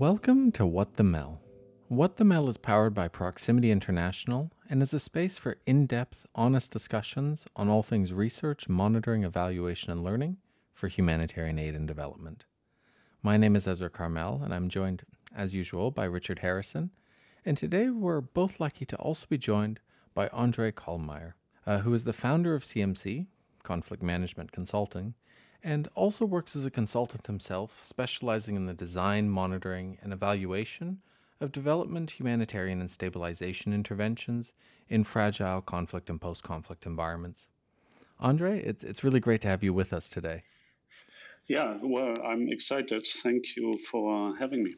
Welcome to What the Mel. What the Mel is powered by Proximity International and is a space for in depth, honest discussions on all things research, monitoring, evaluation, and learning for humanitarian aid and development. My name is Ezra Carmel, and I'm joined, as usual, by Richard Harrison. And today we're both lucky to also be joined by Andre Kollmeier, uh, who is the founder of CMC, Conflict Management Consulting, and also works as a consultant himself, specializing in the design, monitoring, and evaluation of development, humanitarian, and stabilization interventions in fragile conflict and post conflict environments. Andre, it's, it's really great to have you with us today. Yeah, well, I'm excited. Thank you for having me.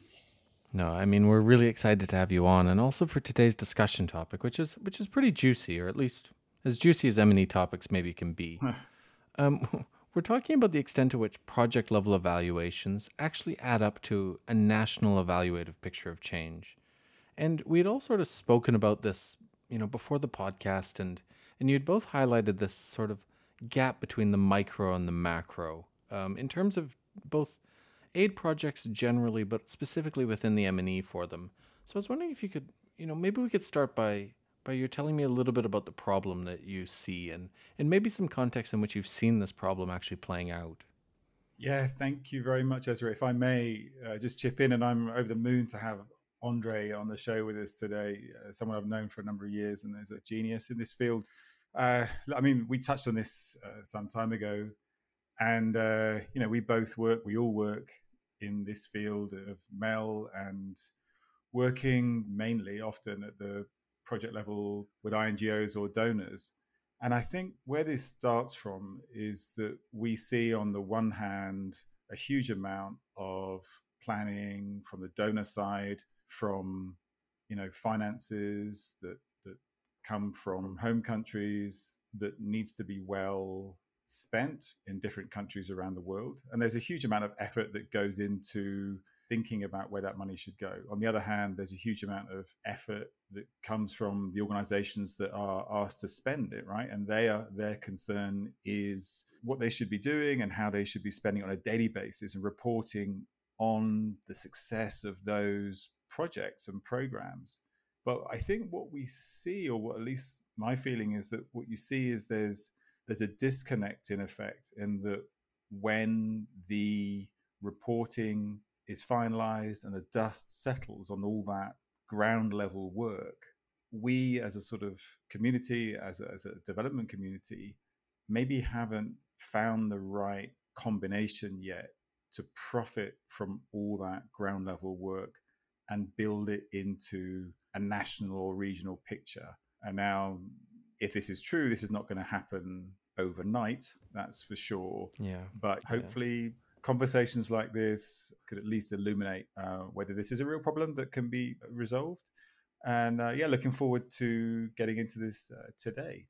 No, I mean we're really excited to have you on, and also for today's discussion topic, which is which is pretty juicy, or at least as juicy as M&E topics maybe can be. um, we're talking about the extent to which project level evaluations actually add up to a national evaluative picture of change. And we had all sort of spoken about this, you know, before the podcast and and you'd both highlighted this sort of gap between the micro and the macro um, in terms of both aid projects generally, but specifically within the M&E for them. So I was wondering if you could, you know, maybe we could start by by you telling me a little bit about the problem that you see and, and maybe some context in which you've seen this problem actually playing out. Yeah, thank you very much, Ezra. If I may uh, just chip in, and I'm over the moon to have Andre on the show with us today, uh, someone I've known for a number of years and is a genius in this field. Uh, I mean, we touched on this uh, some time ago, and uh, you know, we both work, we all work in this field of MEL and working mainly often at the project level with INGOs or donors. And I think where this starts from is that we see, on the one hand, a huge amount of planning from the donor side, from you know finances that that come from home countries that needs to be well spent in different countries around the world. And there's a huge amount of effort that goes into thinking about where that money should go. On the other hand, there's a huge amount of effort that comes from the organizations that are asked to spend it, right? And they are their concern is what they should be doing and how they should be spending on a daily basis and reporting on the success of those projects and programs. But I think what we see, or what at least my feeling is that what you see is there's there's a disconnect in effect in that when the reporting is finalized and the dust settles on all that ground level work, we as a sort of community, as a, as a development community, maybe haven't found the right combination yet to profit from all that ground level work and build it into a national or regional picture. And now, if this is true, this is not going to happen overnight, that's for sure. Yeah. But hopefully, conversations like this could at least illuminate uh, whether this is a real problem that can be resolved. And uh, yeah, looking forward to getting into this uh, today.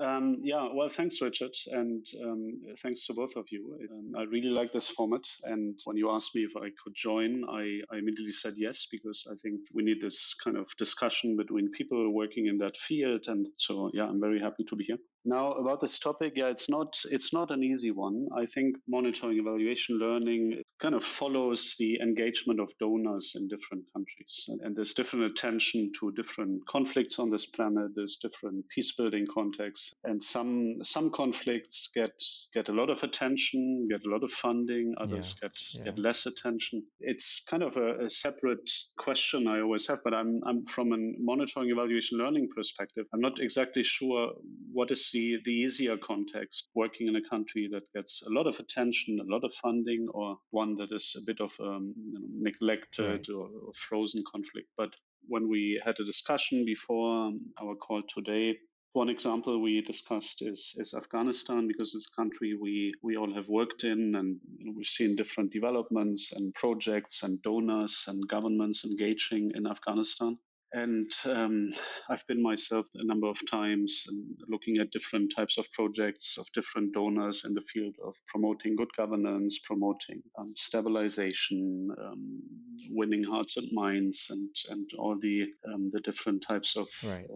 Um, yeah, well, thanks, Richard, and um, thanks to both of you. Um, I really like this format, and when you asked me if I could join, I, I, immediately said yes because I think we need this kind of discussion between people working in that field, and so yeah, I'm very happy to be here. Now about this topic, yeah, it's not it's not an easy one. I think monitoring, evaluation, learning kind of follows the engagement of donors in different countries, and, and there's different attention to different conflicts on this planet. There's different peace building contexts, and some some conflicts get get a lot of attention, get a lot of funding. Others yeah. get yeah. get less attention. It's kind of a, a separate question I always have, but I'm I'm from a monitoring, evaluation, learning perspective. I'm not exactly sure what is the, the easier context, working in a country that gets a lot of attention, a lot of funding, or one that is a bit of um, you know, neglected right. or, or frozen conflict. But when we had a discussion before our call today, one example we discussed is, is Afghanistan because it's a country we, we all have worked in and we've seen different developments and projects and donors and governments engaging in Afghanistan. And um, I've been myself a number of times looking at different types of projects of different donors in the field of promoting good governance, promoting um, stabilization, um, winning hearts and minds, and, and all the um, the different types of right.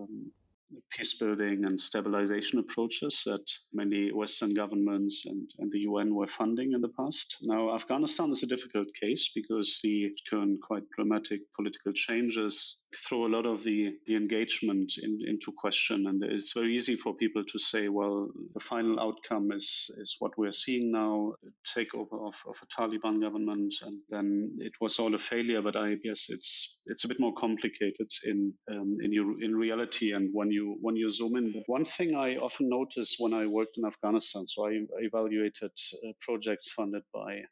Peace building and stabilization approaches that many Western governments and, and the UN were funding in the past. Now, Afghanistan is a difficult case because the current quite dramatic political changes throw a lot of the, the engagement in, into question. And it's very easy for people to say, well, the final outcome is, is what we're seeing now takeover of, of a Taliban government. And then it was all a failure. But I guess it's it's a bit more complicated in um, in, your, in reality. And when you when you zoom in, but one thing I often notice when I worked in Afghanistan, so I evaluated uh, projects funded by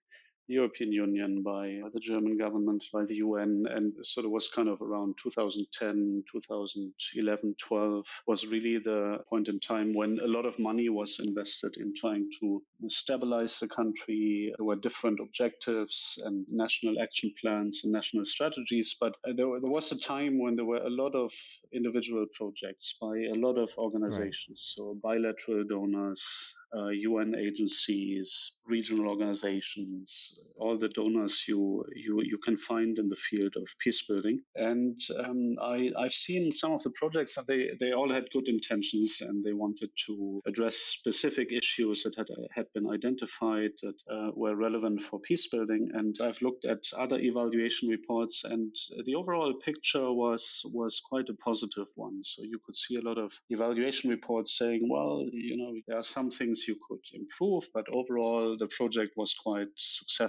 European Union, by the German government, by the UN, and sort of was kind of around 2010, 2011, 12 was really the point in time when a lot of money was invested in trying to stabilize the country. There were different objectives and national action plans and national strategies, but there, there was a time when there were a lot of individual projects by a lot of organizations, right. so bilateral donors, uh, UN agencies, regional organizations, all the donors you, you, you can find in the field of peace building. And um, I, I've seen some of the projects that they, they all had good intentions and they wanted to address specific issues that had, had been identified that uh, were relevant for peace building. And I've looked at other evaluation reports and the overall picture was, was quite a positive one. So you could see a lot of evaluation reports saying, well, you know, there are some things you could improve, but overall the project was quite successful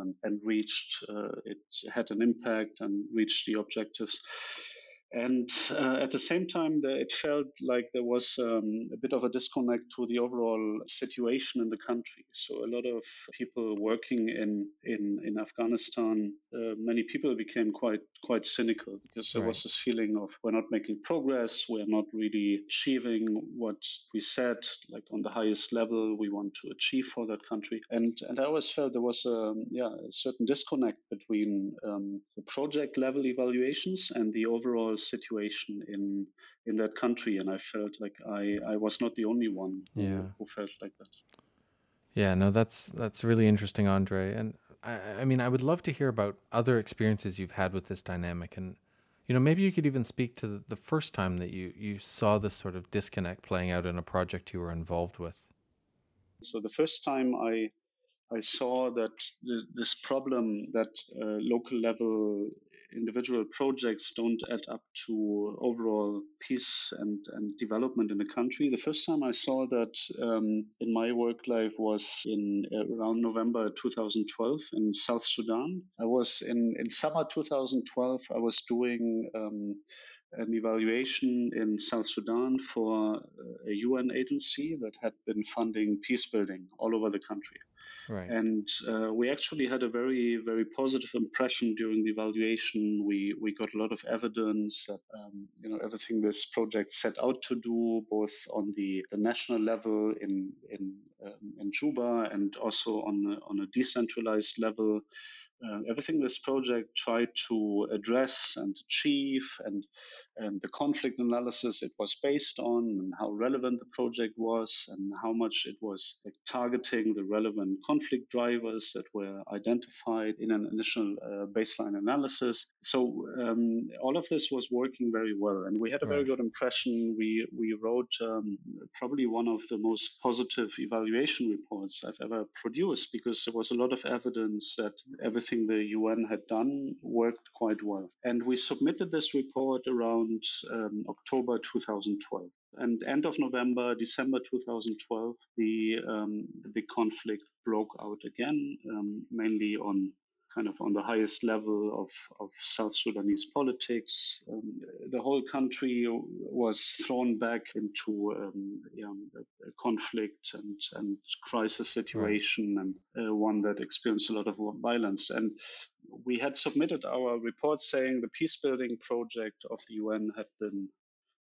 and, and reached, uh, it had an impact and reached the objectives. And uh, at the same time, the, it felt like there was um, a bit of a disconnect to the overall situation in the country. So a lot of people working in in, in Afghanistan, uh, many people became quite quite cynical because there right. was this feeling of we're not making progress, we're not really achieving what we said, like on the highest level we want to achieve for that country. And and I always felt there was a yeah a certain disconnect between um, the project level evaluations and the overall situation in in that country, and I felt like I I was not the only one who, yeah. who felt like that. Yeah, no, that's that's really interesting, Andre. And I, I mean, I would love to hear about other experiences you've had with this dynamic, and you know, maybe you could even speak to the first time that you you saw this sort of disconnect playing out in a project you were involved with. So the first time I I saw that this problem that uh, local level individual projects don't add up to overall peace and, and development in the country. The first time I saw that um, in my work life was in uh, around November 2012 in South Sudan. I was in, in summer 2012, I was doing um, an evaluation in South Sudan for a UN agency that had been funding peace building all over the country. Right. And uh, we actually had a very, very positive impression during the evaluation. We we got a lot of evidence that um, you know everything this project set out to do, both on the, the national level in in um, in Juba and also on a, on a decentralized level uh, Uh, everything this project tried to address and achieve and, and the conflict analysis it was based on and how relevant the project was and how much it was like, targeting the relevant conflict drivers that were identified in an initial uh, baseline analysis. So um, all of this was working very well and we had a very good impression. We, we wrote um, probably one of the most positive evaluation reports I've ever produced because there was a lot of evidence that everything everything the UN had done worked quite well. And we submitted this report around um, October 2012. And end of November, December 2012, the, um, the big conflict broke out again, um, mainly on kind of on the highest level of, of South Sudanese politics. Um, the whole country was thrown back into um, yeah, a, a, conflict and, and crisis situation, right. and uh, one that experienced a lot of violence. And we had submitted our report saying the peace building project of the UN had been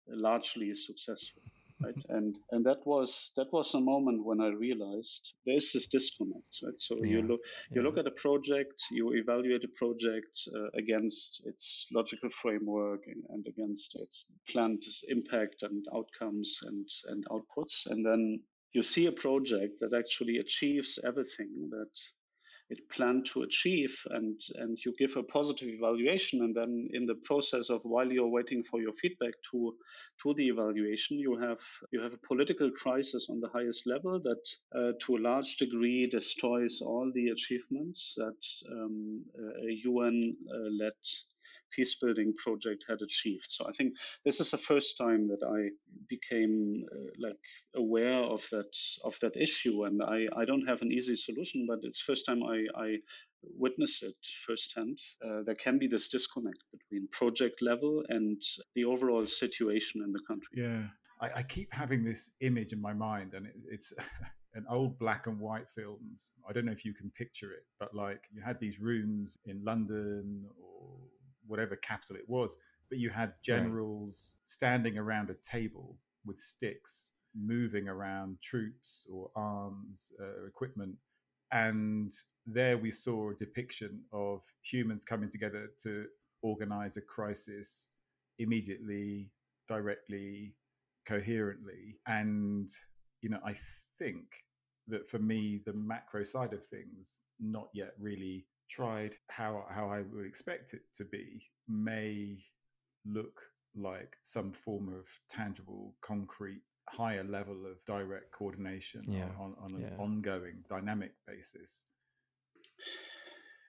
largely successful right? and and that was that was a moment when I realized there's this disconnect, right? So yeah. you look you yeah. look at a project, you evaluate a project uh, against its logical framework and, and against its planned impact and outcomes and and outputs, and then you see a project that actually achieves everything that it planned to achieve and and you give a positive evaluation and then in the process of while you're waiting for your feedback to to the evaluation you have you have a political crisis on the highest level that uh, to a large degree destroys all the achievements that um, a UN uh, led peace building project had achieved. So I think this is the first time that I became uh, like aware of that of that issue, and I, I don't have an easy solution, but it's first time I, I witness it firsthand. Uh, there can be this disconnect between project level and the overall situation in the country. Yeah, I, I keep having this image in my mind, and it, it's. an old black and white films. I don't know if you can picture it, but like you had these rooms in London or whatever capital it was, but you had generals right. standing around a table with sticks, moving around troops or arms, uh, equipment. And there we saw a depiction of humans coming together to organize a crisis immediately, directly, coherently. And, you know, I think that for me, the macro side of things, not yet really tried how how I would expect it to be may look like some form of tangible, concrete, higher level of direct coordination yeah. on, on an yeah. ongoing, dynamic basis.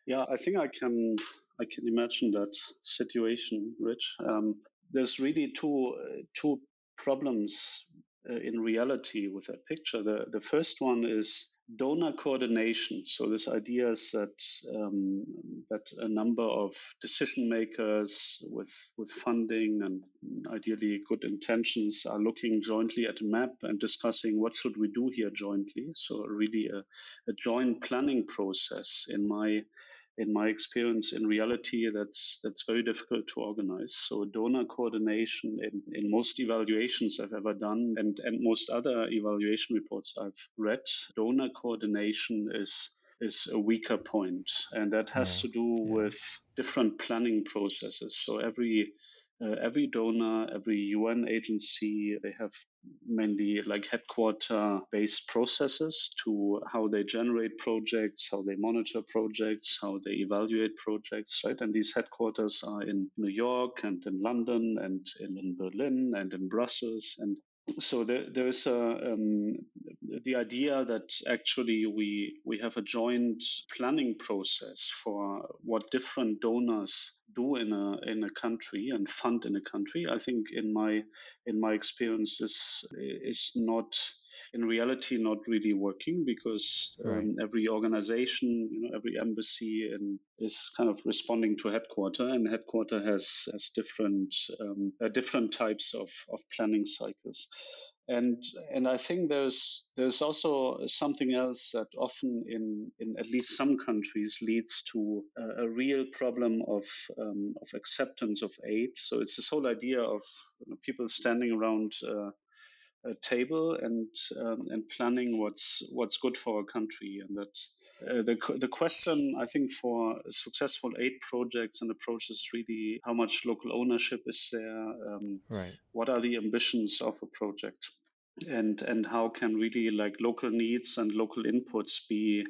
Yeah, I think I can I can imagine that situation, Rich. Um, there's really two two problems uh, in reality with that picture. The the first one is donor coordination. So this idea is that um, that a number of decision makers with with funding and ideally good intentions are looking jointly at a map and discussing what should we do here jointly. So really a, a joint planning process in my in my experience, in reality, that's that's very difficult to organize. So donor coordination in, in most evaluations I've ever done and, and most other evaluation reports I've read, donor coordination is is a weaker point, and that has yeah. to do yeah. with different planning processes. So every uh, every donor, every UN agency, they have mainly like headquarter based processes to how they generate projects, how they monitor projects, how they evaluate projects, right? And these headquarters are in New York and in London and in, in Berlin and in Brussels and so there, there is a um, the idea that actually we we have a joint planning process for what different donors do in a in a country and fund in a country. I think in my in my experience is is not in reality not really working because um, right. every organization, you know, every embassy in, is kind of responding to headquarter, and headquarter has has different um, uh, different types of of planning cycles. And and I think there's there's also something else that often in in at least some countries leads to a, a real problem of um, of acceptance of aid. So it's this whole idea of you know, people standing around uh, table and um, and planning what's what's good for a country and that uh, the the question I think for successful aid projects and approaches is really how much local ownership is there um, right what are the ambitions of a project and and how can really like local needs and local inputs be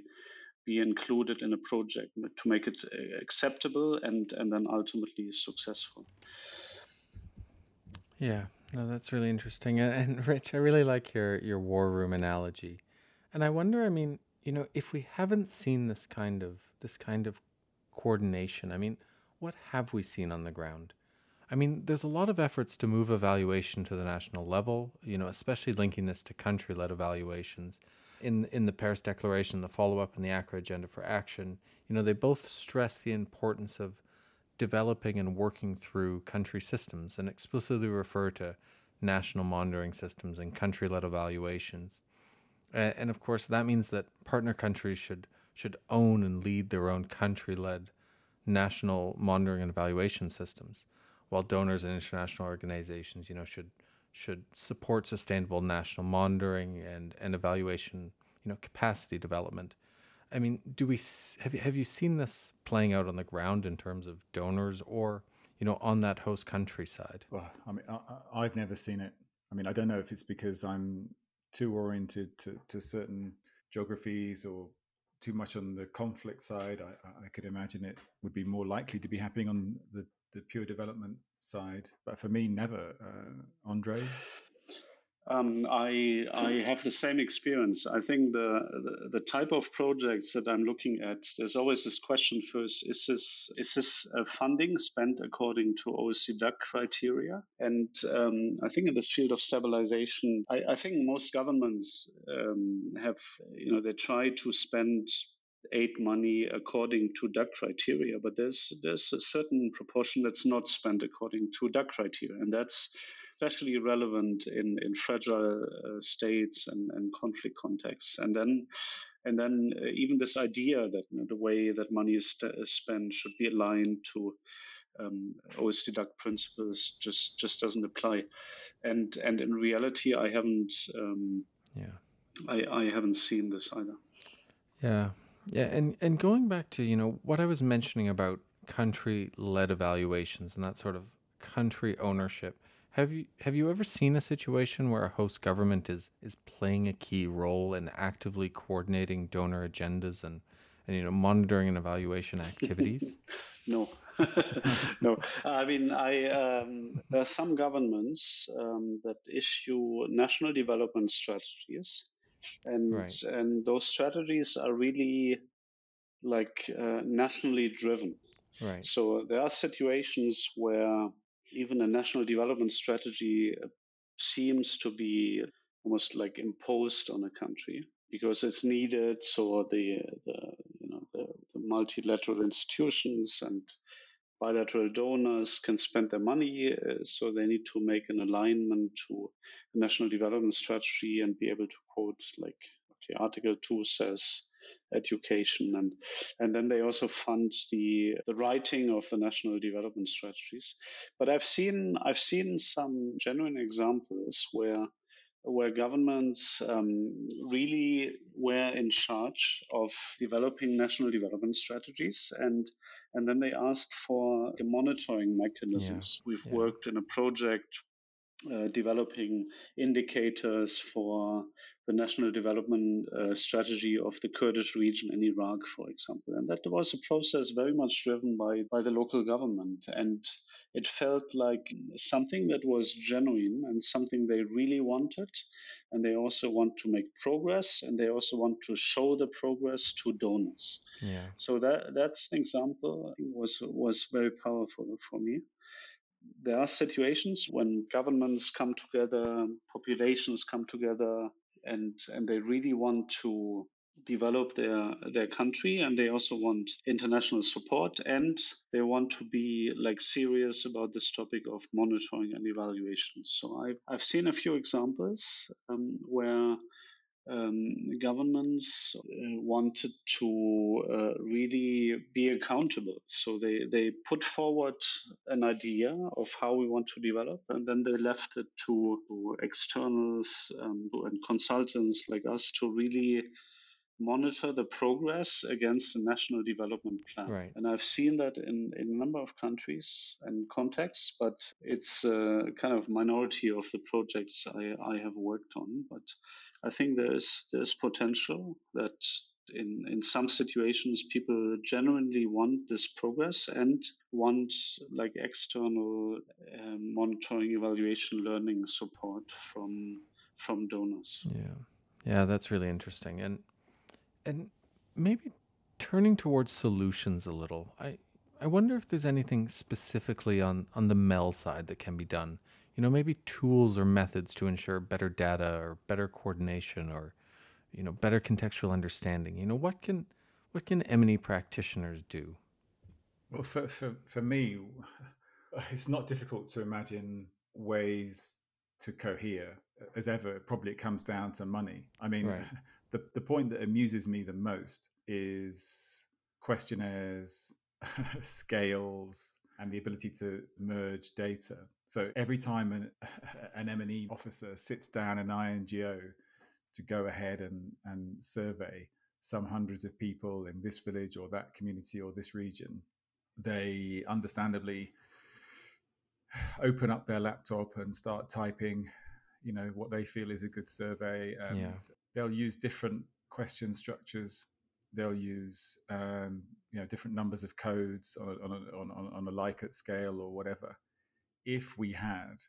be included in a project to make it uh, acceptable and and then ultimately successful yeah no, that's really interesting. And, and Rich, I really like your your war room analogy. And I wonder, I mean, you know, if we haven't seen this kind of this kind of coordination, I mean, what have we seen on the ground? I mean, there's a lot of efforts to move evaluation to the national level, you know, especially linking this to country-led evaluations. In in the Paris Declaration, the follow-up and the Accra Agenda for Action, you know, they both stress the importance of developing and working through country systems and explicitly refer to national monitoring systems and country led evaluations. And of course, that means that partner countries should, should own and lead their own country led national monitoring and evaluation systems, while donors and international organizations, you know, should should support sustainable national monitoring and, and evaluation, you know, capacity development I mean, do we have you, have you seen this playing out on the ground in terms of donors or you know on that host country side? Well, I mean, I, have never seen it. I mean, I don't know if it's because I'm too oriented to, to certain geographies or too much on the conflict side. I, I, could imagine it would be more likely to be happening on the, the pure development side. But for me, never. Uh, Andre? Um, I I have the same experience. I think the, the, the type of projects that I'm looking at, there's always this question first: Is this is this uh, funding spent according to OECD criteria? And um, I think in this field of stabilization, I, I think most governments um, have you know they try to spend aid money according to DAC criteria, but there's there's a certain proportion that's not spent according to DAC criteria, and that's especially relevant in, in fragile uh, states and, and conflict contexts. And then and then uh, even this idea that you know, the way that money is, st- is, spent should be aligned to um, OECD principles just just doesn't apply. And and in reality, I haven't um, yeah I, I haven't seen this either. Yeah, yeah, and and going back to you know what I was mentioning about country led evaluations and that sort of country ownership. Have you have you ever seen a situation where a host government is is playing a key role in actively coordinating donor agendas and and you know monitoring and evaluation activities? no, no. I mean, I um, there are some governments um, that issue national development strategies, and right. and those strategies are really like uh, nationally driven. Right. So there are situations where even a national development strategy uh, seems to be almost like imposed on a country because it's needed so the, the you know the, the multilateral institutions and bilateral donors can spend their money uh, so they need to make an alignment to a national development strategy and be able to quote like okay article 2 says education and and then they also fund the the writing of the national development strategies but i've seen i've seen some genuine examples where where governments um, really were in charge of developing national development strategies and and then they asked for the monitoring mechanisms. Yeah. We've yeah. worked in a project uh, developing indicators for the national development uh, strategy of the Kurdish region in Iraq, for example. And that was a process very much driven by, by the local government. And it felt like something that was genuine and something they really wanted. And they also want to make progress and they also want to show the progress to donors. Yeah. So that that's an example was was very powerful for me there are situations when governments come together, populations come together, and and they really want to develop their their country and they also want international support and they want to be like serious about this topic of monitoring and evaluation. So i've, I've seen a few examples um, where um, governments uh, wanted to uh, really be accountable. So they, they put forward an idea of how we want to develop, and then they left it to, to externals um, and consultants like us to really monitor the progress against the national development plan. Right. And I've seen that in, in a number of countries and contexts, but it's a kind of minority of the projects I, I have worked on. But I think there's there's potential that in, in some situations people genuinely want this progress and want like external um, monitoring evaluation learning support from from donors yeah yeah that's really interesting and and maybe turning towards solutions a little, I I wonder if there's anything specifically on on the MEL side that can be done. You know, maybe tools or methods to ensure better data or better coordination or you know better contextual understanding. You know, what can what can M&E practitioners do? Well, for, for, for me, it's not difficult to imagine ways to cohere. Uh, as ever, probably it comes down to money. I mean, right. the, the point that amuses me the most is questionnaires, scales, and the ability to merge data. So every time an, an M&E officer sits down an INGO to go ahead and, and survey some hundreds of people in this village or that community or this region, they understandably open up their laptop and start typing you know what they feel is a good survey and yeah. they'll use different question structures they'll use um, you know different numbers of codes on a, on a, on, on a Likert scale or whatever. If we had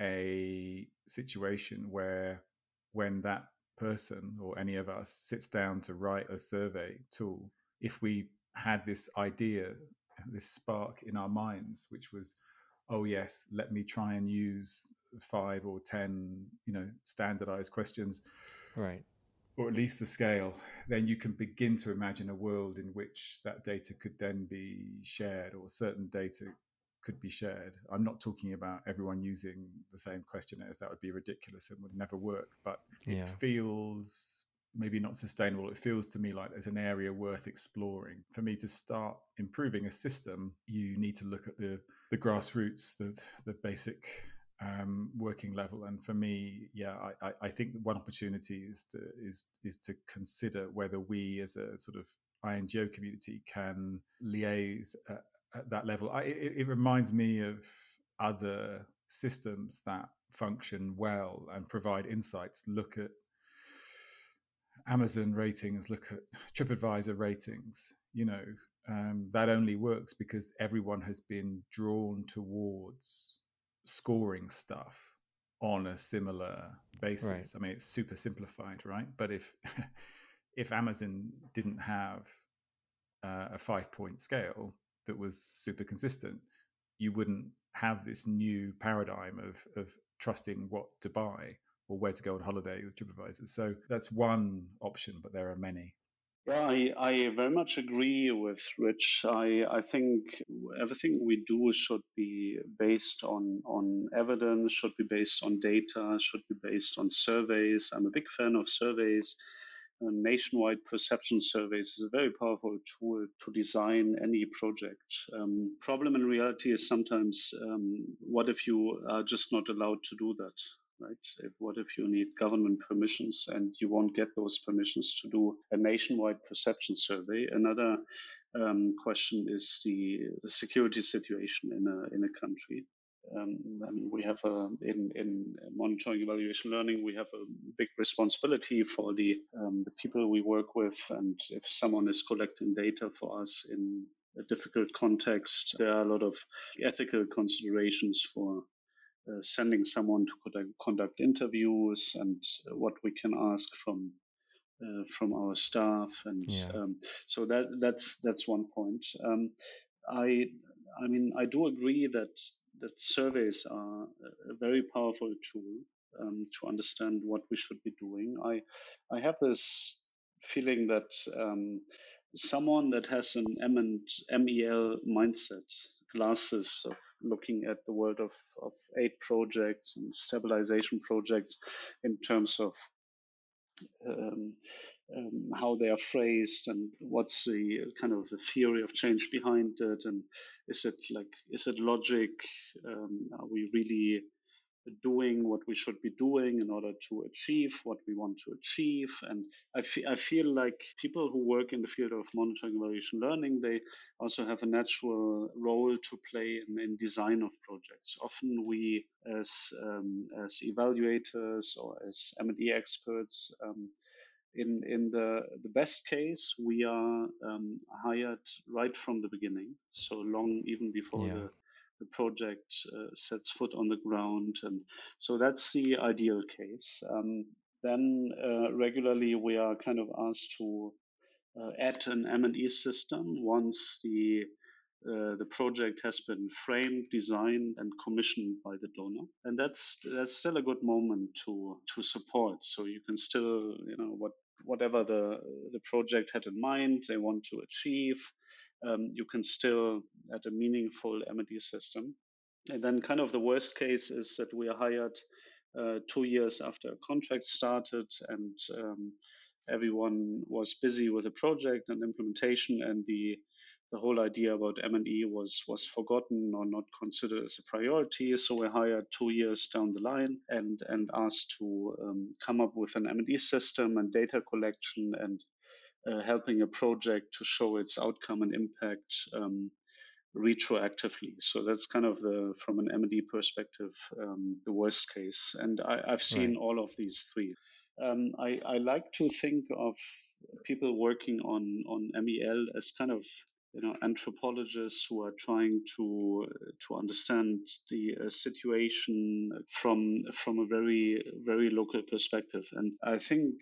a situation where when that person or any of us sits down to write a survey tool, if we had this idea, this spark in our minds, which was, oh yes, let me try and use five or ten, you know, standardized questions, right, or at least the scale, then you can begin to imagine a world in which that data could then be shared, or certain data could be shared. I'm not talking about everyone using the same questionnaires. That would be ridiculous and would never work. But yeah. it feels maybe not sustainable. It feels to me like there's an area worth exploring. For me to start improving a system, you need to look at the the grassroots, the the basic um, working level. And for me, yeah, I, I think one opportunity is to is is to consider whether we as a sort of INGO community can liaise at, at that level. I, it, it reminds me of other systems that function well and provide insights. Look at Amazon ratings, look at TripAdvisor ratings. You know, um, that only works because everyone has been drawn towards scoring stuff on a similar basis. Right. I mean, it's super simplified, right? But if if Amazon didn't have uh, a five point scale that was super consistent, you wouldn't have this new paradigm of of trusting what to buy or where to go on holiday with TripAdvisor. So that's one option, but there are many. Yeah, I, I very much agree with Rich. I, I think everything we do should be based on, on evidence, should be based on data, should be based on surveys. I'm a big fan of surveys. Nationwide perception surveys is a very powerful tool to design any project. Um, problem in reality is sometimes um, what if you are just not allowed to do that? right? If, what if you need government permissions and you won't get those permissions to do a nationwide perception survey? Another um, question is the, the security situation in a, in a country. Um, I mean, we have a, in, in monitoring evaluation learning, we have a big responsibility for the, um, the people we work with. And if someone is collecting data for us in a difficult context, there are a lot of ethical considerations for uh, sending someone to conduct, conduct interviews and uh, what we can ask from uh, from our staff and yeah. um, so that that's that's one point um, i i mean i do agree that that surveys are a very powerful tool um, to understand what we should be doing. I i have this feeling that um, someone that has an M and MEL mindset glasses of looking at the world of, of aid projects and stabilization projects in terms of um, um, how they are phrased and what's the kind of the theory of change behind it and is it like is it logic um, are we really doing what we should be doing in order to achieve what we want to achieve. And I, fe- I feel like people who work in the field of monitoring evaluation learning, they also have a natural role to play in, in design of projects. Often we, as um, as evaluators or as M&E experts, um, in in the the best case, we are um, hired right from the beginning, so long even before yeah. the the project uh, sets foot on the ground. And so that's the ideal case. Um, then uh, regularly we are kind of asked to uh, add an M&E system once the uh, the project has been framed, designed, and commissioned by the donor, and that's that's still a good moment to to support. So you can still, you know, what whatever the the project had in mind, they want to achieve, um, you can still add a meaningful M&E system. And then kind of the worst case is that we are hired uh, two years after a contract started and um, everyone was busy with the project and implementation and the the whole idea about M&E was was forgotten or not considered as a priority. So we hired two years down the line and and asked to um, come up with an M&E system and data collection and uh, helping a project to show its outcome and impact um, retroactively. So that's kind of the, from an M&E perspective, um, the worst case. And I, have seen right. all of these three. um, I, I like to think of people working on, on MEL as kind of you know anthropologists who are trying to to understand the uh, situation from from a very very local perspective. And i think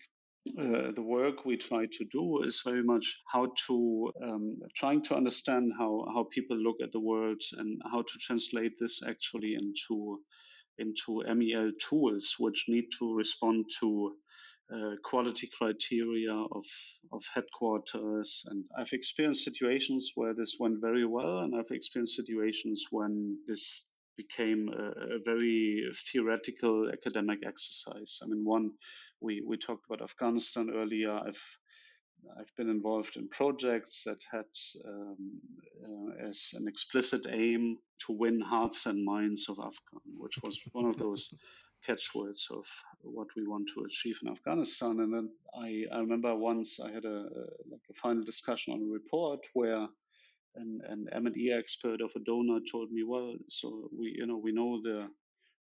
uh, the work we try to do is very much how to um, trying to understand how how people look at the world and how to translate this actually into into MEL tools which need to respond to uh, quality criteria of, of headquarters. And I've experienced situations where this went very well, and I've experienced situations when this became a, a, very theoretical academic exercise. I mean, one we we talked about Afghanistan earlier. I've I've been involved in projects that had um, uh, as an explicit aim to win hearts and minds of Afghan, which was one of those catchwords of what we want to achieve in Afghanistan. And then I, I remember once I had a, a like a final discussion on a report where an, an M&E expert of a donor told me, well, so we you know we know the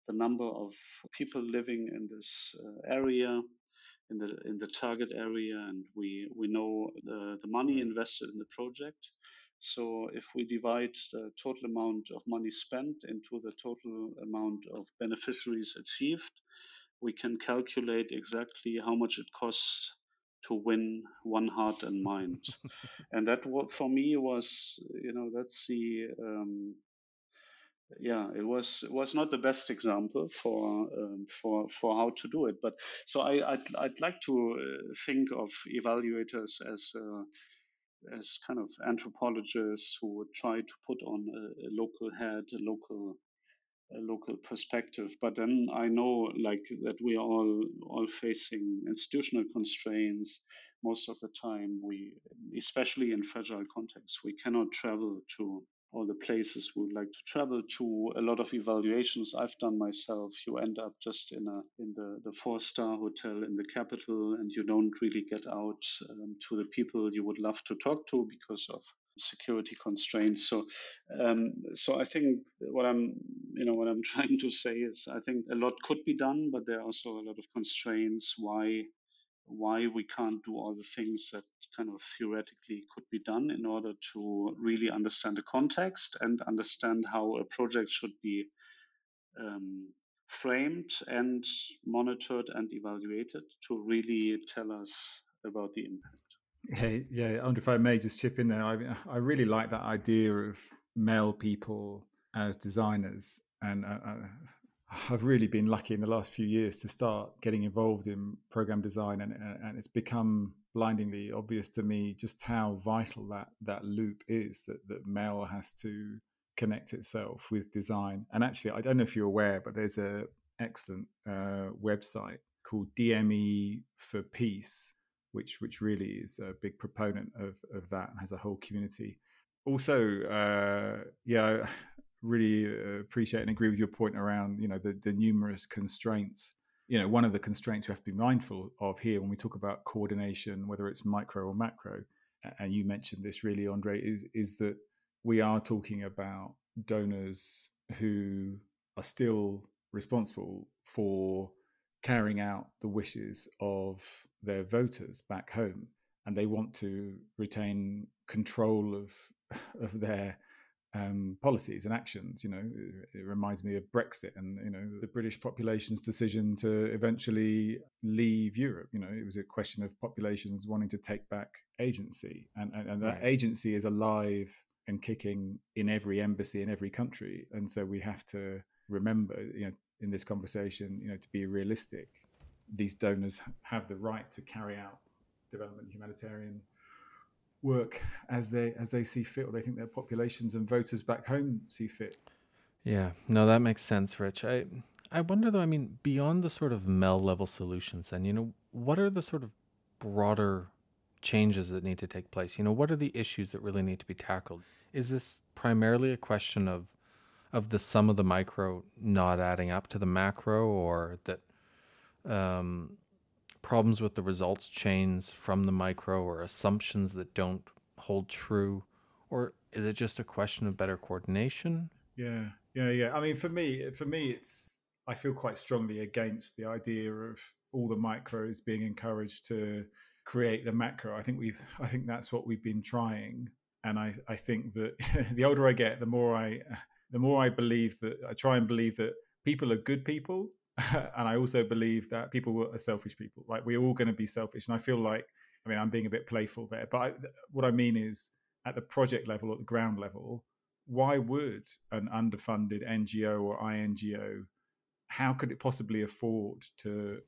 the number of people living in this uh, area in the in the target area and we we know the, the money invested in the project so if we divide the total amount of money spent into the total amount of beneficiaries achieved, we can calculate exactly how much it costs to win one heart and mind. and that for me was, you know, that's the, um, yeah, it was it was not the best example for um, for for how to do it. But so I I'd, I'd like to uh, think of evaluators as uh, as kind of anthropologists who would try to put on a, a local head, a local a local perspective. But then I know like that we are all all facing institutional constraints. Most of the time, we, especially in fragile contexts, we cannot travel to all the places we would like to travel to. A lot of evaluations I've done myself, you end up just in a in the, the four star hotel in the capital, and you don't really get out um, to the people you would love to talk to because of security constraints. So, um, so I think what I'm, you know, what I'm trying to say is, I think a lot could be done, but there are also a lot of constraints why why we can't do all the things that kind of theoretically could be done in order to really understand the context and understand how a project should be um, framed and monitored and evaluated to really tell us about the impact. Hey, yeah, Andre, if I may just chip in there, I, I really like that idea of MEL people as designers, and uh, uh I've really been lucky in the last few years to start getting involved in program design, and, and it's become blindingly obvious to me just how vital that that loop is that that MEL has to connect itself with design. And actually, I don't know if you're aware, but there's a excellent uh, website called DME for Peace, which which really is a big proponent of of that and has a whole community. Also, uh, yeah, really uh, appreciate and agree with your point around you know the, the numerous constraints you know one of the constraints we have to be mindful of here when we talk about coordination whether it's micro or macro and you mentioned this really andre is is that we are talking about donors who are still responsible for carrying out the wishes of their voters back home and they want to retain control of of their um, policies and actions. You know, it, it, reminds me of Brexit and you know the British population's decision to eventually leave Europe. You know, it was a question of populations wanting to take back agency, and and, and that right. agency is alive and kicking in every embassy in every country. And so we have to remember, you know, in this conversation, you know, to be realistic, these donors have the right to carry out development humanitarian work as they as they see fit or they think their populations and voters back home see fit. Yeah no that makes sense rich. I i wonder though i mean beyond the sort of mel level solutions and you know what are the sort of broader changes that need to take place? You know what are the issues that really need to be tackled? Is this primarily a question of of the sum of the micro not adding up to the macro or that um, problems with the results chains from the micro or assumptions that don't hold true? Or is it just a question of better coordination? Yeah, yeah, yeah. I mean, for me, for me, it's I feel quite strongly against the idea of all the micros being encouraged to create the macro. I think we've I think that's what we've been trying. And I, I think that the older I get, the more I the more I believe that I try and believe that people are good people. and I also believe that people are selfish people. Like we're all going to be selfish. And I feel like, I mean, I'm being a bit playful there, but I, what I mean is at the project level, at the ground level, why would an underfunded NGO or INGO, how could it possibly afford to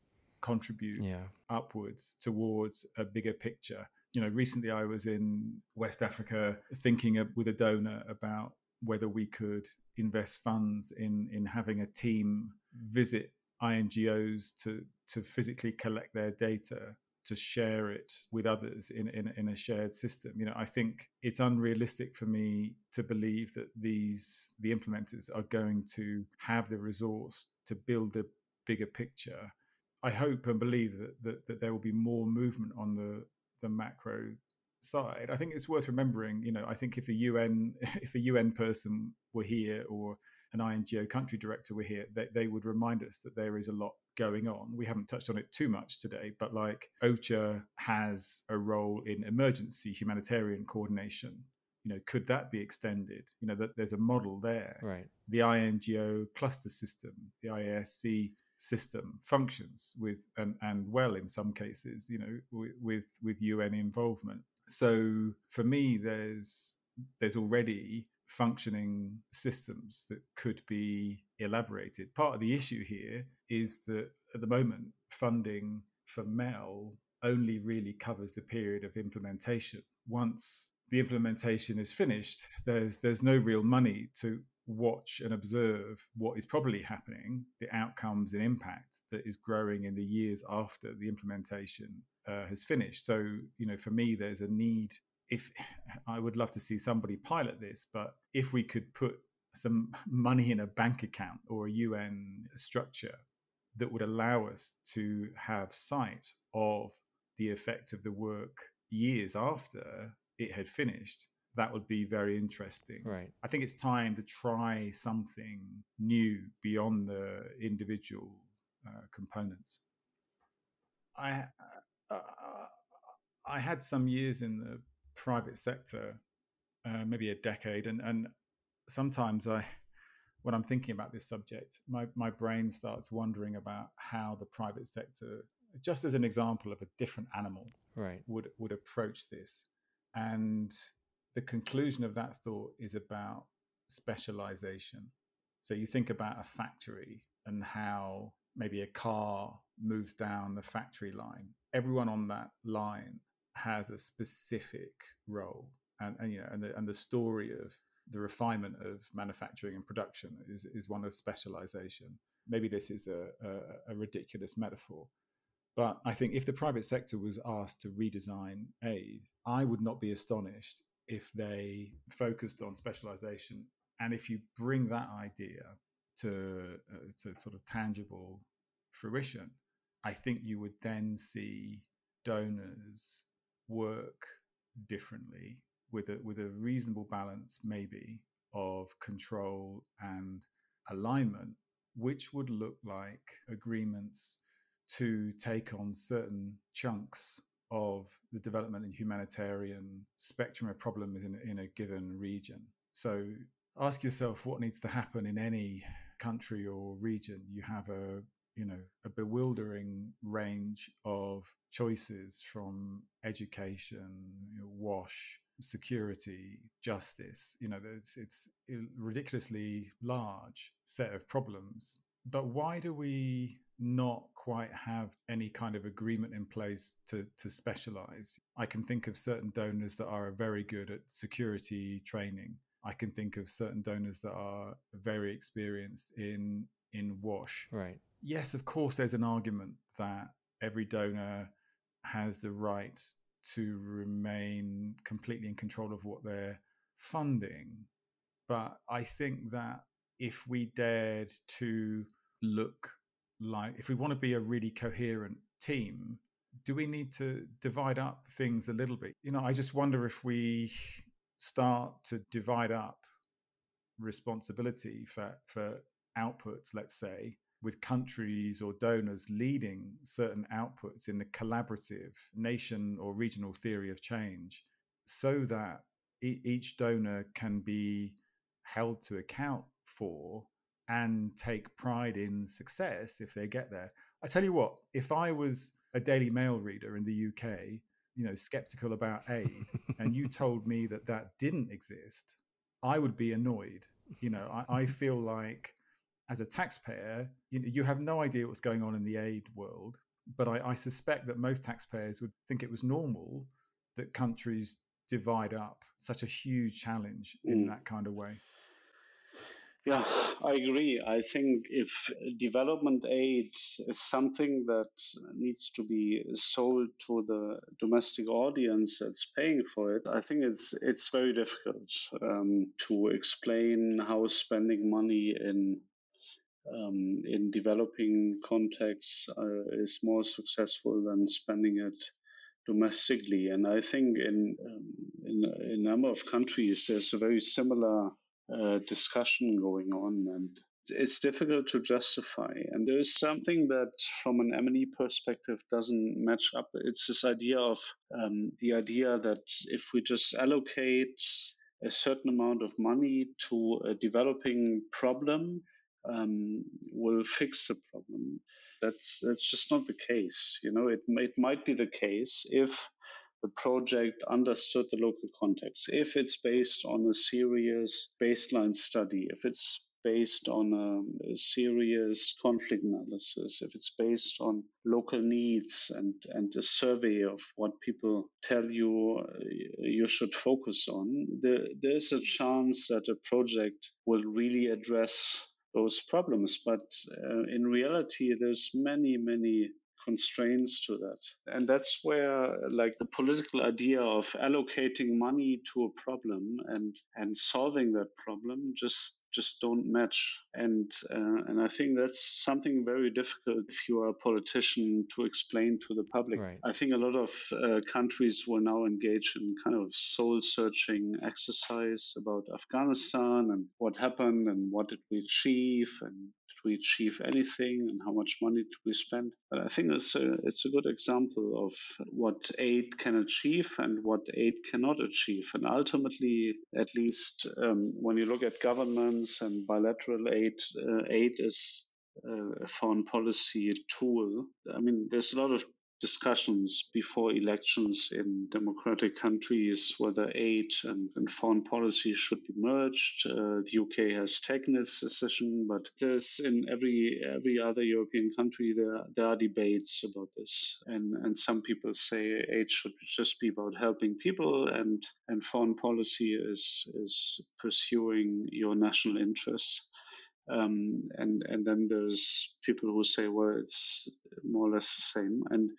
contribute yeah. upwards towards a bigger picture? You know, recently I was in West Africa thinking of, with a donor about whether we could invest funds in in having a team visit INGOs to to physically collect their data to share it with others in, in, in a shared system. You know, I think it's unrealistic for me to believe that these the implementers are going to have the resource to build a bigger picture. I hope and believe that, that, that there will be more movement on the the macro side, I think it's worth remembering. You know, I think if the UN, if a UN person were here or an INGO country director were here, they, they would remind us that there is a lot going on. We haven't touched on it too much today, but like OCHA has a role in emergency humanitarian coordination. You know, could that be extended? You know, that there's a model there. Right. The INGO cluster system, the IASC system functions with and, and well in some cases, you know, with with UN involvement. So for me, there's there's already functioning systems that could be elaborated. Part of the issue here is that at the moment, funding for MEL only really covers the period of implementation. Once the implementation is finished, there's there's no real money to watch and observe what is probably happening, the outcomes and impact that is growing in the years after the implementation uh, has finished. So, you know, for me, there's a need. If I would love to see somebody pilot this, but if we could put some money in a bank account or a UN structure that would allow us to have sight of the effect of the work years after it had finished, that would be very interesting. Right. I think it's time to try something new beyond the individual uh, components. I uh, I had some years in the private sector, uh, maybe a decade, and and sometimes I, when I'm thinking about this subject, my my brain starts wondering about how the private sector, just as an example of a different animal, right, would would approach this, and the conclusion of that thought is about specialization. So you think about a factory and how maybe a car moves down the factory line. Everyone on that line has a specific role and, and you know and the, and the story of the refinement of manufacturing and production is, is one of specialization. Maybe this is a, a, a ridiculous metaphor but i think if the private sector was asked to redesign aid i would not be astonished if they focused on specialization. And if you bring that idea to uh, to sort of tangible fruition I think you would then see donors work differently with a with a reasonable balance maybe of control and alignment which would look like agreements to take on certain chunks of the development and humanitarian spectrum of problems in, in a given region. So ask yourself what needs to happen in any country or region. You have a you know a bewildering range of choices from education you know, WASH security justice you know it's it's a ridiculously large set of problems. But why do we not quite have any kind of agreement in place to to specialize? I can think of certain donors that are very good at security training. I can think of certain donors that are very experienced in in WASH. Right yes, of course, there's an argument that every donor has the right to remain completely in control of what they're funding. But I think that if we dared to look like, if we want to be a really coherent team, do we need to divide up things a little bit? You know, I just wonder if we start to divide up responsibility for, for outputs, let's say, with countries or donors leading certain outputs in the collaborative nation or regional theory of change so that e- each donor can be held to account for and take pride in success if they get there. I tell you what, if I was a Daily Mail reader in the UK, you know, skeptical about aid, and you told me that that didn't exist, I would be annoyed. You know, I, I feel like as a taxpayer, you, know, you have no idea what's going on in the aid world. But I, I suspect that most taxpayers would think it was normal that countries divide up such a huge challenge in mm. that kind of way. Yeah, I agree. I think if development aid is something that needs to be sold to the domestic audience that's paying for it, I think it's it's very difficult um, to explain how spending money in um, in developing contexts uh, is more successful than spending it domestically. And I think in, um, in, in, a number of countries, there's a very similar uh, discussion going on. And it's difficult to justify. And there is something that, from an M&E perspective, doesn't match up. It's this idea of um, the idea that if we just allocate a certain amount of money to a developing problem, um, will fix the problem. That's that's just not the case. You know, it it might be the case if the project understood the local context, if it's based on a serious baseline study, if it's based on a, a, serious conflict analysis, if it's based on local needs and, and a survey of what people tell you uh, you should focus on, there, there's a chance that a project will really address those problems. But uh, in reality, there's many, many constraints to that. And that's where like the political idea of allocating money to a problem and and solving that problem just just don't match. And uh, and I think that's something very difficult if you are a politician to explain to the public. Right. I think a lot of uh, countries will now engage in kind of soul searching exercise about Afghanistan and what happened and what did we achieve and we achieve anything and how much money do we spend. But I think it's a, it's a good example of what aid can achieve and what aid cannot achieve. And ultimately, at least um, when you look at governments and bilateral aid, uh, aid is uh, a foreign policy tool. I mean, there's a lot of discussions before elections in democratic countries whether aid and, and foreign policy should be merged. Uh, the UK has taken its decision, but there's in every every other European country there there are debates about this, and and some people say aid should just be about helping people, and and foreign policy is is pursuing your national interests. Um, and and then there's people who say, well, it's more or less the same. And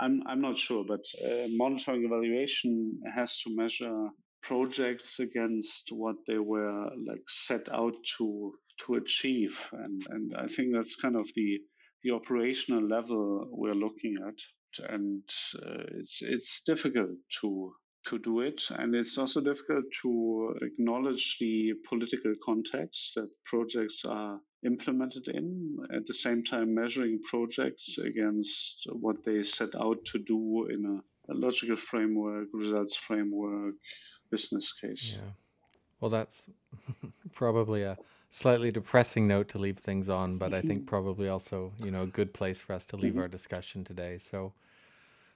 I'm I'm not sure, but uh, monitoring evaluation has to measure projects against what they were like set out to to achieve, and and I think that's kind of the the operational level we're looking at, and uh, it's it's difficult to to do it. And it's also difficult to acknowledge the political context that projects are implemented in, at the same time measuring projects against what they set out to do in a, a logical framework, results framework, business case. Yeah. Well, that's probably a slightly depressing note to leave things on, but I think probably also, you know, a good place for us to leave mm-hmm. our discussion today. So,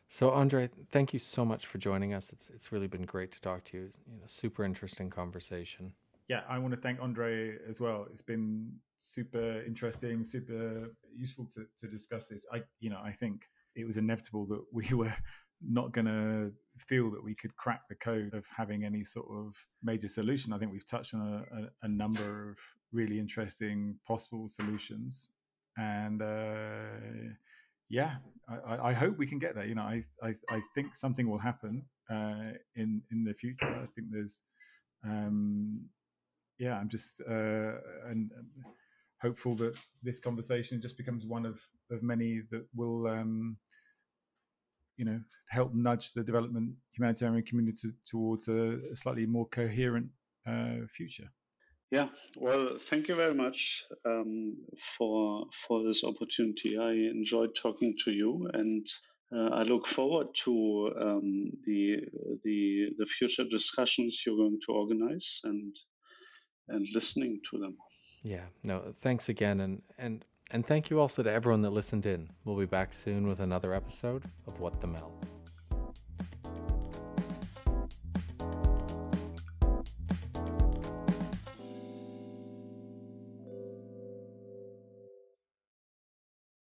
so Andre, thank you so much for joining us. It's it's really been great to talk to you. You know, super interesting conversation. Yeah, I want to thank Andre as well. It's been super interesting, super useful to, to discuss this. I you know, I think it was inevitable that we were not going to feel that we could crack the code of having any sort of major solution. I think we've touched on a, a, a number of really interesting possible solutions. And uh, yeah, I, I, hope we can get there. You know, I, I, I think something will happen uh, in in the future. I think there's, um, yeah, I'm just uh, and, hopeful that this conversation just becomes one of of many that will, um, you know, help nudge the development humanitarian community towards a, a slightly more coherent uh, future. Yeah, well, thank you very much um, for for this opportunity. I enjoyed talking to you, and uh, I look forward to um, the the the future discussions you're going to organize and and listening to them. Yeah, no, thanks again, and and and thank you also to everyone that listened in. We'll be back soon with another episode of What the MEL.